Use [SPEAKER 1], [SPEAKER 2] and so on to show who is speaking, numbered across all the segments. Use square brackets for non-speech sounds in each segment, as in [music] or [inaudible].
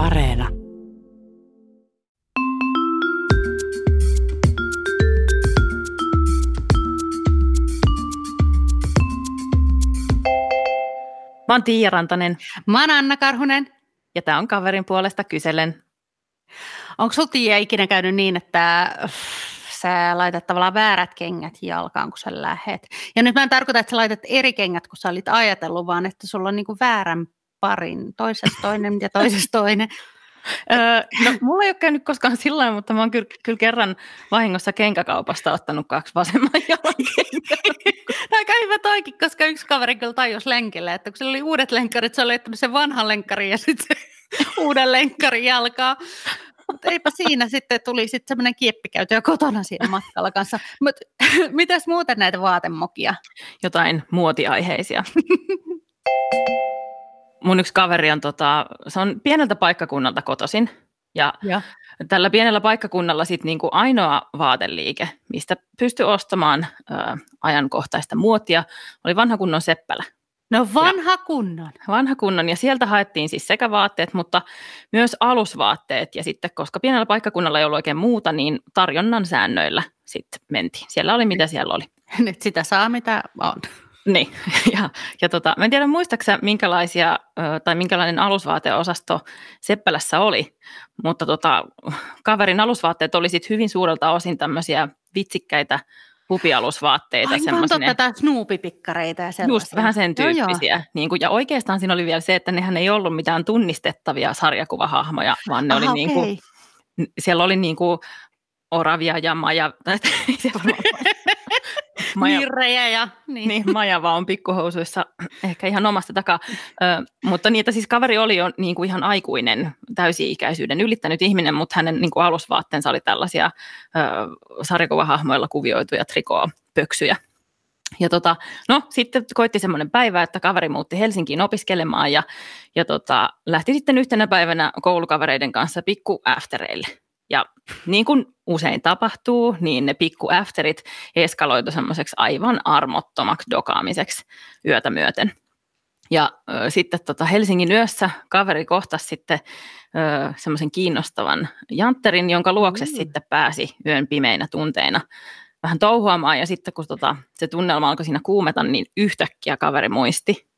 [SPEAKER 1] Areena.
[SPEAKER 2] Mä oon Tiia Rantanen
[SPEAKER 3] Mä oon Anna Karhunen.
[SPEAKER 2] ja tää on kaverin puolesta kyselen.
[SPEAKER 3] Onko sulla Tiia ikinä käynyt niin, että sä laitat tavallaan väärät kengät jalkaan, kun sä lähet? Ja nyt mä en tarkoita, että sä laitat eri kengät, kun sä olit ajatellut, vaan että sulla on niinku väärän parin, toisessa toinen ja toisessa toinen.
[SPEAKER 2] Öö, no, mulla ei ole käynyt koskaan sillä mutta mä oon kyllä, kyllä kerran vahingossa kenkäkaupasta ottanut kaksi vasemman jalan.
[SPEAKER 3] Aika hyvä toikin, koska yksi kaveri kyllä tajusi lenkille, että kun sillä oli uudet lenkkarit, se oli laittanut sen vanhan lenkkarin ja sitten uuden lenkkarin jalkaa. Mutta eipä siinä sitten tuli sitten semmoinen kieppi käyty jo kotona siinä matkalla kanssa. Mutta [laughs] mitäs muuten näitä vaatemokia?
[SPEAKER 2] Jotain muotiaiheisia. [laughs] Mun yksi kaveri on, tota, se on pieneltä paikkakunnalta kotoisin. Ja
[SPEAKER 3] Ja.
[SPEAKER 2] tällä pienellä paikkakunnalla sit niinku ainoa vaateliike, mistä pystyi ostamaan ö, ajankohtaista muotia, oli vanha kunnon seppälä.
[SPEAKER 3] No vanha kunnon.
[SPEAKER 2] Vanha kunnon, ja sieltä haettiin siis sekä vaatteet, mutta myös alusvaatteet. Ja sitten, koska pienellä paikkakunnalla ei ollut oikein muuta, niin tarjonnan säännöillä sitten mentiin. Siellä oli mitä siellä oli. [laughs]
[SPEAKER 3] Nyt sitä saa mitä on.
[SPEAKER 2] Niin, [laughs] ja, ja tota, mä en tiedä muistaaksä minkälaisia, tai minkälainen alusvaateosasto Seppälässä oli, mutta tota, kaverin alusvaatteet oli sit hyvin suurelta osin tämmöisiä vitsikkäitä hupialusvaatteita.
[SPEAKER 3] Aivan
[SPEAKER 2] semmosine-
[SPEAKER 3] totta, tai snoopipikkareita ja sellaisia.
[SPEAKER 2] Just vähän sen
[SPEAKER 3] Joo, joo.
[SPEAKER 2] tyyppisiä. Niin kuin, ja oikeastaan siinä oli vielä se, että nehän ei ollut mitään tunnistettavia sarjakuvahahmoja, vaan ne oli
[SPEAKER 3] Aha,
[SPEAKER 2] niin kuin, siellä oli niin kuin oravia ja maja, tai [laughs] [laughs] maja,
[SPEAKER 3] Mirrejä ja niin.
[SPEAKER 2] niin, maja vaan on pikkuhousuissa ehkä ihan omasta takaa. Ö, mutta niitä siis kaveri oli jo niin kuin ihan aikuinen, täysi-ikäisyyden ylittänyt ihminen, mutta hänen niin kuin alusvaatteensa oli tällaisia ö, sarjakuvahahmoilla kuvioituja trikoopöksyjä. Ja tota, no sitten koitti semmoinen päivä, että kaveri muutti Helsinkiin opiskelemaan ja, ja tota, lähti sitten yhtenä päivänä koulukavereiden kanssa pikku aftereille. Ja niin kuin usein tapahtuu, niin ne pikku afterit eskaloitu semmoiseksi aivan armottomaksi dokaamiseksi yötä myöten. Ja ö, sitten tota Helsingin yössä kaveri kohtasi sitten semmoisen kiinnostavan jantterin, jonka luokse
[SPEAKER 3] Mm.
[SPEAKER 2] sitten pääsi yön pimeinä tunteina vähän touhuamaan. Ja sitten kun tota, se tunnelma alkoi siinä kuumeta, niin yhtäkkiä kaveri muisti,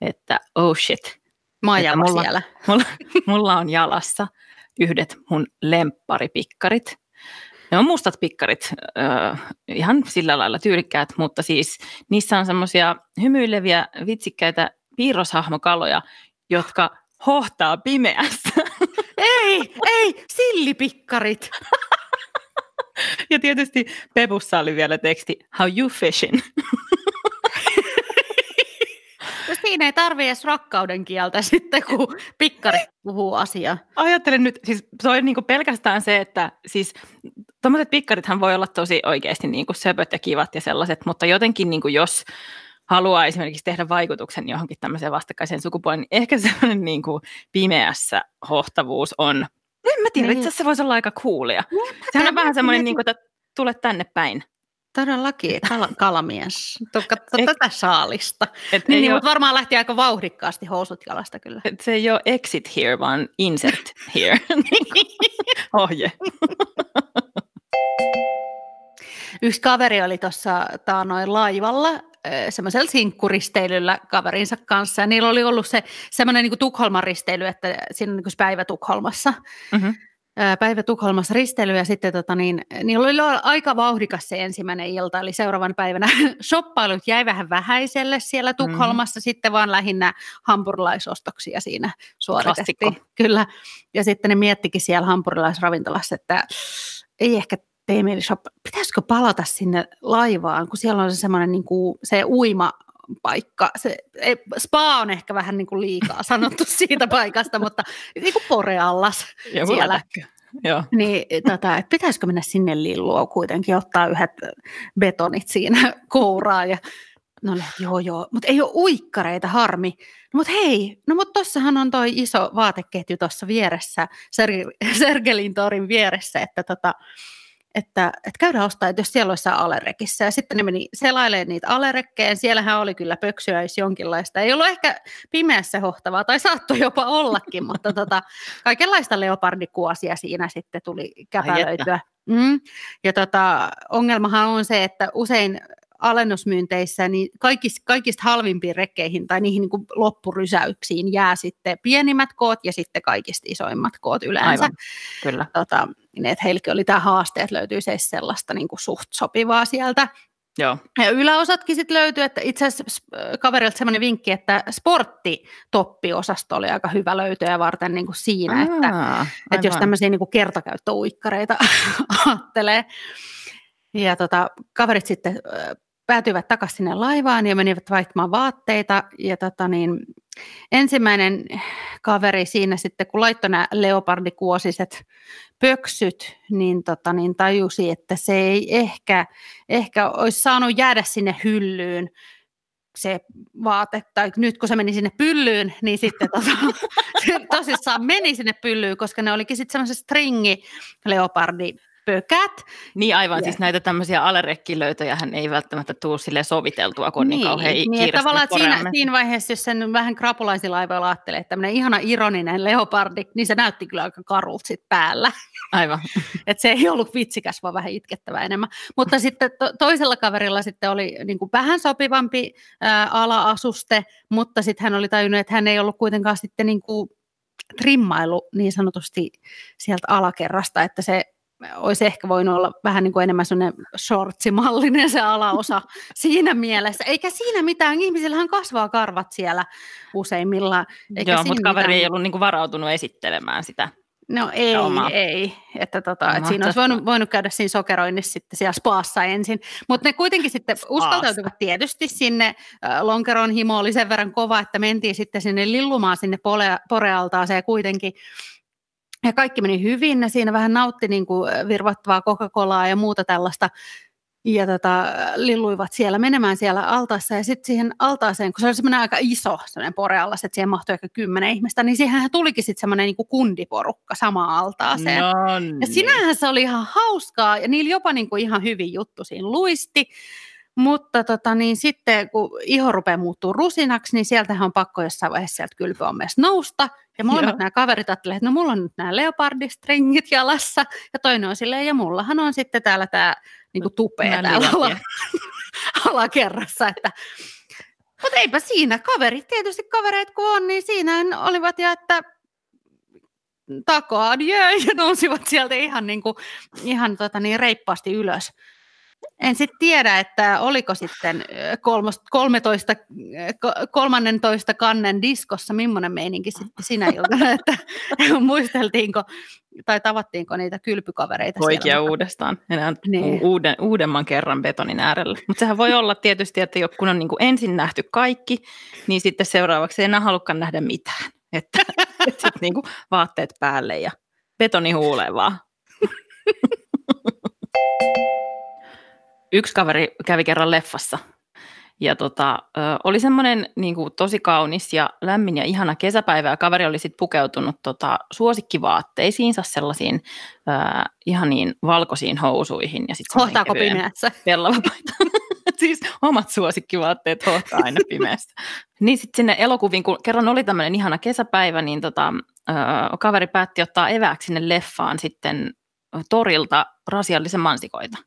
[SPEAKER 2] että oh shit,
[SPEAKER 3] Majava
[SPEAKER 2] mulla-
[SPEAKER 3] siellä. [laughs]
[SPEAKER 2] mulla, mulla on jalassa yhdet mun lempparipikkarit. Ne on mustat pikkarit, ö, ihan sillä lailla tyylikkäät, mutta siis niissä on semmoisia hymyileviä, vitsikkäitä piirroshahmokaloja, jotka hohtaa pimeässä. [laughs]
[SPEAKER 3] Ei, ei, sillipikkarit. [laughs]
[SPEAKER 2] Ja tietysti Pepussa oli vielä teksti, how you fishing?
[SPEAKER 3] Siinä ei tarvi edes rakkauden kieltä [laughs] sitten, kun pikkari puhuu asiaa.
[SPEAKER 2] Ajattelen nyt, siis se on niinku pelkästään se, että siis tuommoiset pikkarithan voi olla tosi oikeasti niinku söpöt ja kivat ja sellaiset, mutta jotenkin niinku jos haluaa esimerkiksi tehdä vaikutuksen johonkin tämmöiseen vastakkaiseen sukupuoleen, niin ehkä semmoinen niinku pimeässä hohtavuus on, en mä tiedä,
[SPEAKER 3] Niin.
[SPEAKER 2] itse asiassa se voisi olla aika coolia. Sehän on vähän semmoinen, niinku, että tule tänne päin.
[SPEAKER 3] Todellakin, kal- kalamies.
[SPEAKER 2] Ek-
[SPEAKER 3] tätä saalista.
[SPEAKER 2] Et
[SPEAKER 3] Niin, niin
[SPEAKER 2] oo-
[SPEAKER 3] mutta varmaan lähti aika vauhdikkaasti housut jalasta kyllä.
[SPEAKER 2] et se ei ole exit here, vaan insert here. [laughs] [laughs] Ohje. [laughs]
[SPEAKER 3] Yksi kaveri oli tuossa taanoin laivalla semmoisella sinkkuristeilyllä kaverinsa kanssa. Ja niillä oli ollut se semmoinen niin Tukholman risteily, että siinä on niin päivä Tukholmassa.
[SPEAKER 2] Mhm.
[SPEAKER 3] Päivä Tukholmassa risteily ja sitten tota niin, niillä oli aika vauhdikas se ensimmäinen ilta, eli seuraavan päivänä [laughs] shoppailut jäi vähän vähäiselle siellä Tukholmassa, mm. sitten vaan lähinnä hampurilaisostoksia siinä suoritettiin.
[SPEAKER 2] Klassikko.
[SPEAKER 3] Kyllä, ja sitten ne miettikin siellä hampurilaisravintolassa, että ei ehkä tee mieli shop. Pitäisikö palata sinne laivaan, kun siellä on se semmoinen niin kuin, se uima paikka. Se, ei, spa on ehkä vähän niin kuin liikaa [laughs] sanottu siitä paikasta, mutta niin kuin poreallas
[SPEAKER 2] Joku
[SPEAKER 3] siellä.
[SPEAKER 2] Joo.
[SPEAKER 3] Niin, tota, että pitäisikö mennä sinne lillua kuitenkin, ottaa yhdet betonit siinä kouraa ja No ne, joo joo, mutta ei ole uikkareita, harmi. No mutta hei, no mutta tossahan on toi iso vaateketju tuossa vieressä, Ser- Sergelin torin vieressä, että tota, että, että käydään ostaa, että jos siellä olisi alerekissä. Ja sitten ne meni selailemaan niitä alerekkeen. Siellähän oli kyllä pöksyä, jos jonkinlaista. Ei ollut ehkä pimeässä hohtavaa, tai saattoi jopa ollakin, mutta tota, kaikenlaista leopardikuosia siinä sitten tuli käpälöityä. Mm. Ja tota, ongelmahan on se, että usein alennusmyynteissä, niin kaikista, kaikista halvimpiin rekkeihin tai niihin niin kuin loppurysäyksiin jää sitten pienimmät koot ja sitten kaikista isoimmat koot yleensä. Aivan,
[SPEAKER 2] kyllä.
[SPEAKER 3] Tota, niin että heillekin oli tämä haaste, että löytyisi edes sellaista niin kuin suht sopivaa sieltä.
[SPEAKER 2] Joo.
[SPEAKER 3] Ja yläosatkin sitten löytyy, että itse asiassa kaverilta sellainen vinkki, että sporttitoppiosasto oli aika hyvä löytöjä varten niin kuin siinä, Aa, että, että jos tämmöisiä niin kuin kertakäyttöuikkareita [laughs] ajattelee. Ja tota, kaverit sitten päätyivät takaisin sinne laivaan ja menivät vaihtamaan vaatteita. Ja tota niin, ensimmäinen kaveri siinä sitten, kun laittoi nämä leopardikuosiset pöksyt, niin, tota niin tajusi, että se ei ehkä, ehkä olisi saanut jäädä sinne hyllyyn se vaate, tai nyt kun se meni sinne pyllyyn, niin sitten tota, se [laughs] [laughs] tosissaan meni sinne pyllyyn, koska ne olikin sitten semmoiset stringi leopardi pökät.
[SPEAKER 2] Niin aivan, ja. siis näitä tämmöisiä alerekkilöitöjä ei välttämättä tule sille soviteltua, kun niin, niin kauhean niin, tavallaan
[SPEAKER 3] siinä, siinä vaiheessa, jos sen vähän krapulaisilaivalla ajattelee, että tämmöinen ihana ironinen leopardi, niin se näytti kyllä aika karulta sit päällä.
[SPEAKER 2] Aivan. [laughs]
[SPEAKER 3] Et se ei ollut vitsikäs, vaan vähän itkettävä enemmän. Mutta sitten to- toisella kaverilla sitten oli niin kuin vähän sopivampi ää, ala-asuste, mutta sitten hän oli tajunnut, että hän ei ollut kuitenkaan sitten niin kuin trimmailu niin sanotusti sieltä alakerrasta, että se olisi ehkä voinut olla vähän niin kuin enemmän sellainen shortsimallinen se alaosa [laughs] siinä mielessä. Eikä siinä mitään, ihmisillähän kasvaa karvat siellä useimmilla.
[SPEAKER 2] Eikä Joo, mutta kaveri mitään... ei ollut niin kuin varautunut esittelemään sitä.
[SPEAKER 3] No ei, oma. ei. Että tota, että siinä olisi voinut, voinut käydä siinä sokeroinnissa sitten siellä spaassa ensin. Mutta ne kuitenkin sitten uskaltautuivat tietysti sinne. Lonkeron himo oli sen verran kova, että mentiin sitten sinne lillumaan sinne pole, porealtaaseen kuitenkin ja kaikki meni hyvin, ne siinä vähän nautti niin kuin virvattavaa Coca-Colaa ja muuta tällaista. Ja tota, lilluivat siellä menemään siellä altaassa ja sitten siihen altaaseen, kun se oli semmoinen aika iso semmoinen poreallas, että siihen mahtui ehkä kymmenen ihmistä, niin siihen tulikin sitten semmoinen niin kundiporukka samaan altaaseen.
[SPEAKER 2] No niin.
[SPEAKER 3] Ja sinähän se oli ihan hauskaa ja niillä jopa niin kuin ihan hyvin juttu siinä luisti. Mutta tota, niin sitten kun iho rupeaa muuttuu rusinaksi, niin sieltähän on pakko jossain vaiheessa sieltä kylpyommeesta nousta. Ja molemmat nämä kaverit ajattelevat, että no mulla on nyt nämä leopardistringit jalassa. Ja toinen on silleen, ja mullahan on sitten täällä tämä niin kuin tupea täällä ala, [laughs] alakerrassa. Että, mutta eipä siinä, kaverit tietysti kavereit kun on, niin siinä olivat ja että takaa ja nousivat sieltä ihan, niin kuin, ihan tota niin, reippaasti ylös. En sitten tiedä, että oliko sitten 13, 13 kannen diskossa, millainen meininki sitten sinä iltana, [laughs] että muisteltiinko tai tavattiinko niitä kylpykavereita
[SPEAKER 2] Poikia siellä. uudestaan, enää niin. uuden, uudemman kerran betonin äärellä. Mutta sehän voi olla tietysti, että kun on niin kuin ensin nähty kaikki, niin sitten seuraavaksi ei enää halukkaan nähdä mitään. [laughs] Että, että niin kuin vaatteet päälle ja betoni huuleen vaan. [laughs] yksi kaveri kävi kerran leffassa ja tota, oli semmoinen niin kuin, tosi kaunis ja lämmin ja ihana kesäpäivä ja kaveri oli sitten pukeutunut tota, suosikkivaatteisiinsa sellaisiin ö, ihaniin valkoisiin housuihin. Ja
[SPEAKER 3] sitten Hohtaako pimeässä?
[SPEAKER 2] Pellavapaita. [laughs] siis omat suosikkivaatteet hohtaa aina pimeässä. niin sitten sinne elokuviin, kun kerran oli tämmöinen ihana kesäpäivä, niin tota, ö, kaveri päätti ottaa evääksi sinne leffaan sitten torilta rasiallisen mansikoita.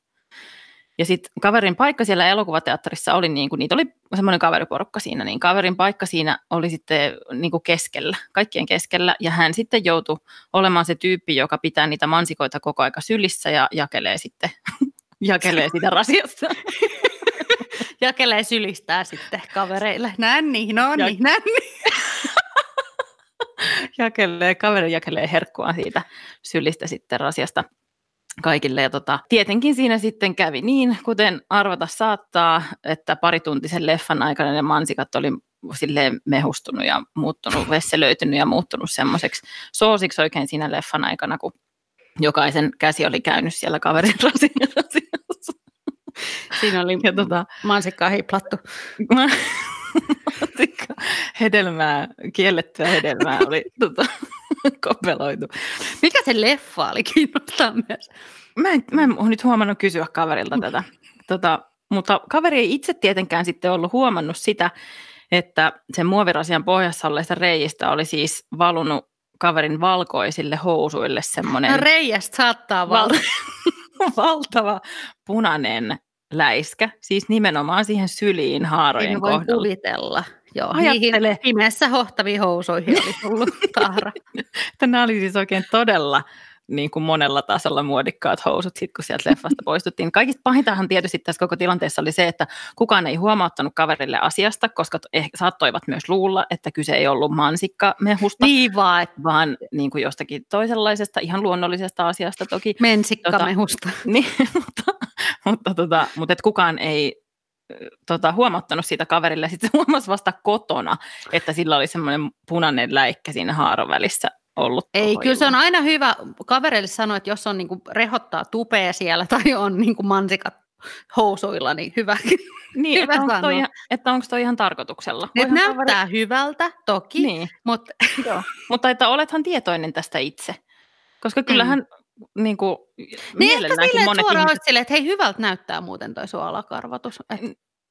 [SPEAKER 2] Ja sitten kaverin paikka siellä elokuvateatterissa oli, niin kuin, niitä oli semmoinen kaveriporukka siinä, niin kaverin paikka siinä oli sitten niin kuin keskellä, kaikkien keskellä. Ja hän sitten joutui olemaan se tyyppi, joka pitää niitä mansikoita koko aika sylissä ja jakelee sitten, [laughs] jakelee sitä rasiasta. [laughs]
[SPEAKER 3] jakelee sylistää sitten kavereille. Nänni, no niin, nänni. [laughs]
[SPEAKER 2] jakelee, kaveri jakelee herkkua siitä sylistä sitten rasiasta kaikille. Ja tota, tietenkin siinä sitten kävi niin, kuten arvata saattaa, että parituntisen leffan aikana ne mansikat oli silleen mehustunut ja muuttunut, vesselöitynyt ja muuttunut semmoiseksi soosiksi oikein siinä leffan aikana, kun jokaisen käsi oli käynyt siellä kaverin [laughs] rasiassa.
[SPEAKER 3] Siinä oli ja tota, mansikkaa hiplattu. [laughs]
[SPEAKER 2] hedelmää, kiellettyä hedelmää oli tota, [laughs] kopeloitu.
[SPEAKER 3] Mikä se leffa oli, kiinnostaa myös.
[SPEAKER 2] Mä en, mä en ole nyt huomannut kysyä kaverilta tätä. Tota, mutta kaveri ei itse tietenkään sitten ollut huomannut sitä, että sen muovirasian pohjassa olleista reijistä oli siis valunut kaverin valkoisille housuille semmoinen
[SPEAKER 3] No reijästä saattaa
[SPEAKER 2] val-
[SPEAKER 3] valta. [laughs]
[SPEAKER 2] valtava punainen läiskä, siis nimenomaan siihen syliin haarojen
[SPEAKER 3] En voi
[SPEAKER 2] kohdalla.
[SPEAKER 3] kuvitella. Joo,
[SPEAKER 2] Ajattele.
[SPEAKER 3] niihin pimeässä hohtaviin housuihin oli tullut. [laughs]
[SPEAKER 2] Että nämä oli siis oikein todella niin kuin monella tasolla muodikkaat housut, sit kun sieltä leffasta [laughs] poistuttiin. Kaikista pahintahan tietysti tässä koko tilanteessa oli se, että kukaan ei huomauttanut kaverille asiasta, koska ehkä saattoivat myös luulla, että kyse ei ollut mansikkamehusta,
[SPEAKER 3] niin vaan, että
[SPEAKER 2] vaan niin kuin jostakin toisenlaisesta, ihan luonnollisesta asiasta toki.
[SPEAKER 3] mensikkamehusta.
[SPEAKER 2] Niin, [laughs] mutta, mutta, tota, mutta et kukaan ei tota, huomauttanut siitä kaverille. Sitten se huomasi vasta kotona, että sillä oli semmoinen punainen läikkä siinä haaron välissä ollut.
[SPEAKER 3] Ei, kyllä se on
[SPEAKER 2] illan.
[SPEAKER 3] aina hyvä kavereille sanoa, että jos on niinku rehottaa tupea siellä [laughs] tai on niinku mansikat housuilla, niin hyvä.
[SPEAKER 2] Niin,
[SPEAKER 3] hyvä
[SPEAKER 2] että onko, toi, ihan- että onko toi ihan tarkoituksella. Voihan
[SPEAKER 3] näyttää hyvältä, toki,
[SPEAKER 2] Kaveri, niin,
[SPEAKER 3] mutta
[SPEAKER 2] joo. mutta että olethan tietoinen tästä itse. Koska kyllähän mm. Niin kuin,
[SPEAKER 3] niin ehkä silleen, että
[SPEAKER 2] monet
[SPEAKER 3] suoraan
[SPEAKER 2] ihmiset,
[SPEAKER 3] silleen, että hei hyvältä näyttää muuten toi sun alakarvatus. Et.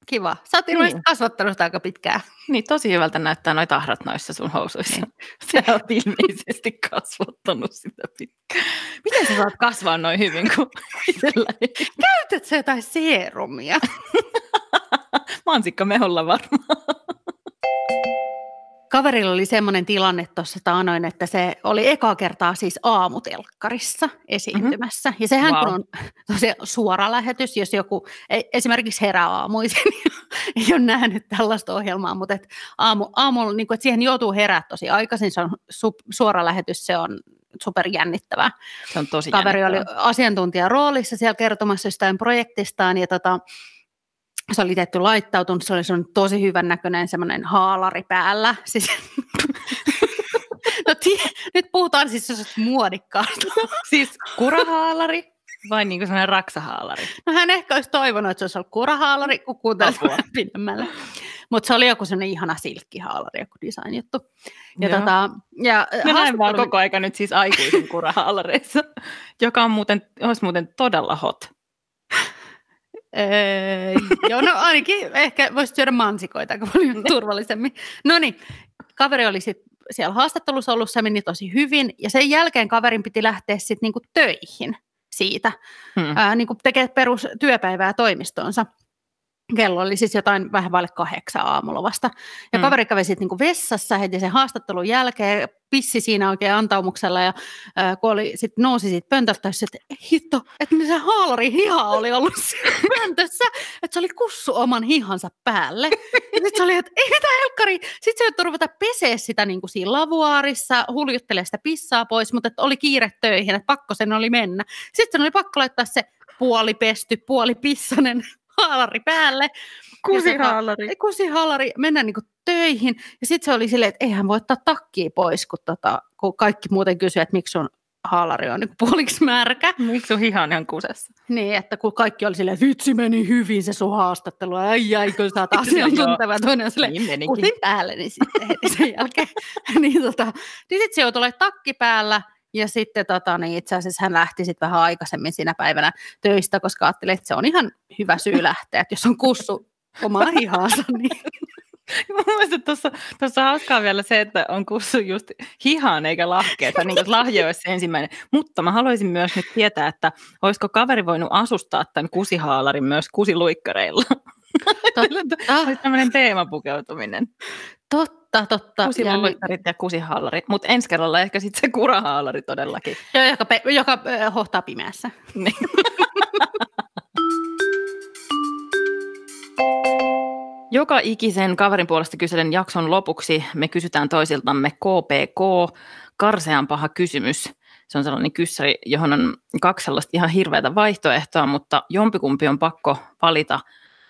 [SPEAKER 3] Kiva. Sä oot
[SPEAKER 2] Niin.
[SPEAKER 3] kasvattanut sitä aika pitkään. [laughs]
[SPEAKER 2] niin tosi hyvältä näyttää noi tahrat noissa sun housuissa. Niin. [laughs] Sä oot ilmeisesti kasvattanut sitä pitkään. Miten sä saat kasvaa noin hyvin, kun? [laughs]
[SPEAKER 3] Käytät sä jotain seerumia?
[SPEAKER 2] Mansikkameholla varmaan.
[SPEAKER 3] Kaverilla oli semmoinen tilanne tuossa taanoin, että se oli eka kertaa siis aamutelkkarissa esiintymässä. Mm-hmm. Ja sehän
[SPEAKER 2] Wow.
[SPEAKER 3] kun on [laughs] tosi suora lähetys, jos joku e- esimerkiksi herää aamuisin, [laughs] ei ole nähnyt tällaista ohjelmaa, mutta et aamu, aamulla, niin kuin, että siihen joutuu herää tosi aikaisin, se on su, suora lähetys, se on superjännittävää.
[SPEAKER 2] Se on tosi
[SPEAKER 3] Kaveri oli
[SPEAKER 2] jännittävää.
[SPEAKER 3] asiantuntijan roolissa siellä kertomassa jostain projektistaan ja tota, se oli tietty laittautunut, se oli semmoinen tosi hyvän näköinen semmoinen haalari päällä. [laughs] Siis, no, tie, nyt puhutaan siis muodikkaasta.
[SPEAKER 2] Siis kurahaalari vai niin kuin sellainen raksahaalari?
[SPEAKER 3] No hän ehkä olisi toivonut, että se olisi ollut kurahaalari, kun kuuntelee
[SPEAKER 2] Apua. [laughs]
[SPEAKER 3] pidemmälle. Mutta se oli joku semmoinen ihana silkkihaalari, joku design-juttu. Ja,
[SPEAKER 2] Joo.
[SPEAKER 3] tota, ja
[SPEAKER 2] Mä näen vaan koko aika nyt siis aikuisen kurahaalareissa, [laughs] joka on muuten, olisi muuten todella hot.
[SPEAKER 3] Öö, joo, no ainakin ehkä voisi syödä mansikoita aika paljon [laughs] turvallisemmin. No niin, kaveri oli sitten siellä haastattelussa ollut, se meni tosi hyvin, ja sen jälkeen kaverin piti lähteä sitten niinku töihin siitä,
[SPEAKER 2] Hmm.
[SPEAKER 3] ää, niinku tekee perustyöpäivää toimistoonsa. Kello oli siis jotain vähän vaille kahdeksan aamulla vasta. Ja
[SPEAKER 2] Mm.
[SPEAKER 3] kaveri kävi sitten niinku vessassa heti sen haastattelun jälkeen, pissi siinä oikein antaumuksella ja ää, kun oli, sit nousi siitä pöntöltä, että hitto, että se haalari hiha oli ollut [laughs] siinä pöntössä, että se oli kussu oman hihansa päälle. Ja sitten se oli, että ei mitä helkkari. Sitten se joutui ruveta pesee sitä niin kuin siinä lavuaarissa, huljuttelee sitä pissaa pois, mutta että oli kiire töihin, että pakko sen oli mennä. Sitten oli pakko laittaa se puolipesty, puolipissanen haalari päälle.
[SPEAKER 2] Kusihaalari.
[SPEAKER 3] Ei, Kusihaalari, mennä niinku töihin. Ja sitten se oli silleen, että eihän voi ottaa takkia pois, kun, tota, kun kaikki muuten kysyy, että miksi sun haalari on niinku puoliksi märkä.
[SPEAKER 2] Miksi sun on ihan kusessa?
[SPEAKER 3] Niin, että kun kaikki oli silleen, että vitsi meni hyvin se sun haastattelu, ai ai, kun sä oot asiantunteva. Toinen on silleen,
[SPEAKER 2] Niin
[SPEAKER 3] päälle, niin sitten heti sen jälkeen. [laughs] niin tota, niin sitten se joutui takki päällä, ja sitten tota, niin itse asiassa hän lähti sitten vähän aikaisemmin siinä päivänä töistä, koska ajatteli, että se on ihan hyvä syy lähteä, että jos on kussu omaa hihaansa, niin [laughs]
[SPEAKER 2] Mun tuossa, tuossa hauskaa vielä se, että on kussu just hihaan eikä lahkeeta, niin kuin lahja olisi se ensimmäinen. Mutta mä haluaisin myös nyt tietää, että olisiko kaveri voinut asustaa tämän kusihaalarin myös kusiluikkareilla.
[SPEAKER 3] Totta,
[SPEAKER 2] Olisi tämmöinen teemapukeutuminen.
[SPEAKER 3] totta, totta.
[SPEAKER 2] Kusiluikkarit ja kusihaalari. Mutta ensi kerralla ehkä sitten se kurahaalari todellakin.
[SPEAKER 3] ja joka, pe- joka äh, hohtaa pimeässä.
[SPEAKER 2] Niin. [laughs] Joka ikisen kaverin puolesta kyselen jakson lopuksi me kysytään toisiltamme KPK, karsean paha kysymys. Se on sellainen kyssäri, johon on kaksi sellaista ihan hirveätä vaihtoehtoa, mutta jompikumpi on pakko valita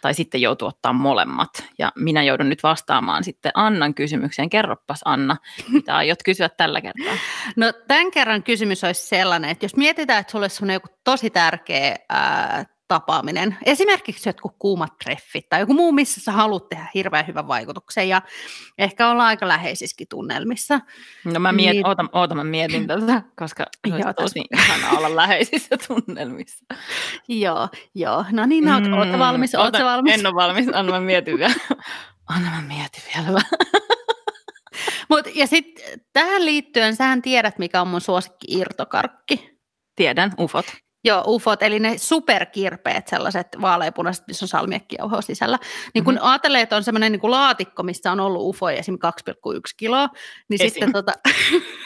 [SPEAKER 2] tai sitten joutuu ottaa molemmat. Ja minä joudun nyt vastaamaan sitten Annan kysymykseen. Kerroppas Anna, mitä aiot kysyä tällä kertaa. [laughs]
[SPEAKER 3] No tämän kerran kysymys olisi sellainen, että jos mietitään, että sulle on joku tosi tärkeä ää, tapaaminen. Esimerkiksi jotkut kuumat treffit tai joku muu, missä sä haluat tehdä hirveän hyvän vaikutuksen ja ehkä olla aika läheisissäkin tunnelmissa.
[SPEAKER 2] No mä mietin, niin... oota, oota, mä mietin tätä, koska se olisi tosi ihanaa olla läheisissä tunnelmissa.
[SPEAKER 3] joo, joo. No niin, no, mm, ootko valmis? Oota, valmis?
[SPEAKER 2] En ole valmis, anna mä mietin vielä. Anna mä mietin vielä [laughs]
[SPEAKER 3] Mut, ja sitten tähän liittyen, sähän tiedät, mikä on mun suosikki irtokarkki.
[SPEAKER 2] Tiedän, ufot.
[SPEAKER 3] Joo, ufot, eli ne superkirpeät, sellaiset vaaleapunaiset, missä on salmiakkijauhoa sisällä. Niin kun mm-hmm. ajattelee, että on semmoinen niin laatikko, missä on ollut ufoja esimerkiksi 2,1 kiloa, niin Esim. sitten tota,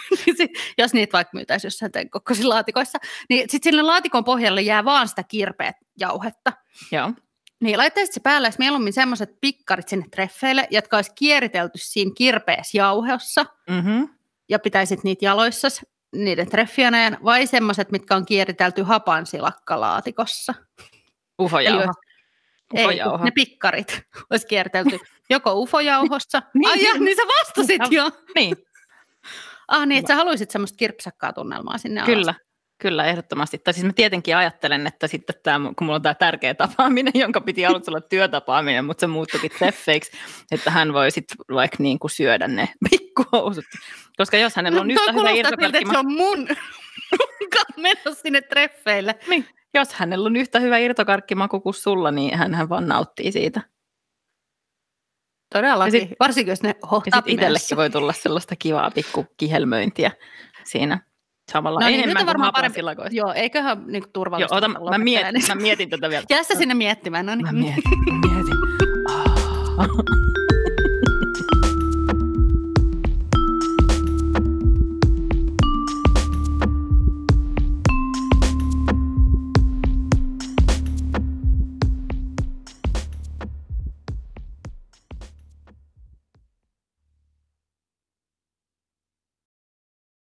[SPEAKER 3] [laughs] jos niitä vaikka myytäisiin jossain kokoisissa laatikoissa, niin sitten sinne laatikon pohjalle jää vaan sitä kirpeät jauhetta.
[SPEAKER 2] Joo.
[SPEAKER 3] Niin laittaisit se päälle mieluummin semmoiset pikkarit sinne treffeille, jotka olisi kieritelty siinä kirpeässä jauheossa, mm-hmm. ja pitäisit niitä jaloissa niiden treffianeen, vai semmoiset, mitkä on kieritelty hapansilakkalaatikossa?
[SPEAKER 2] Ufojauho.
[SPEAKER 3] Ei, ne pikkarit [laughs] olisi kiertelty joko ufojauhossa. [laughs] niin, Ai ja, niin sä vastasit jo.
[SPEAKER 2] niin.
[SPEAKER 3] Ah niin, että sä haluaisit semmoista kirpsakkaa tunnelmaa sinne
[SPEAKER 2] Kyllä. Alas. Kyllä, ehdottomasti. Tai siis mä tietenkin ajattelen, että sitten tämä, kun mulla on tämä tärkeä tapaaminen, [laughs] jonka piti aluksi olla työtapaaminen, mutta se muuttuikin treffeiksi, että hän voi sitten vaikka niin kuin syödä ne [laughs] pikkuhousut. Koska jos hänellä on no, yhtä hyvä irtokarkki...
[SPEAKER 3] se on mun [laughs] menossa sinne treffeille.
[SPEAKER 2] Niin. Jos hänellä on yhtä hyvä irtokarkkimaku kuin sulla, niin hän, hän vaan nauttii siitä.
[SPEAKER 3] Todellakin, sit, varsinkin jos ne hohtaa
[SPEAKER 2] itsellekin voi tulla sellaista kivaa pikku kihelmöintiä siinä samalla no niin, enemmän kuin varmaan parempi.
[SPEAKER 3] Joo, eiköhän niin turvallista.
[SPEAKER 2] Joo, ota, mä, mietin, mä mietin tätä vielä.
[SPEAKER 3] Jää sinne miettimään. No niin.
[SPEAKER 2] Mä mietin, [laughs] mietin. Oh.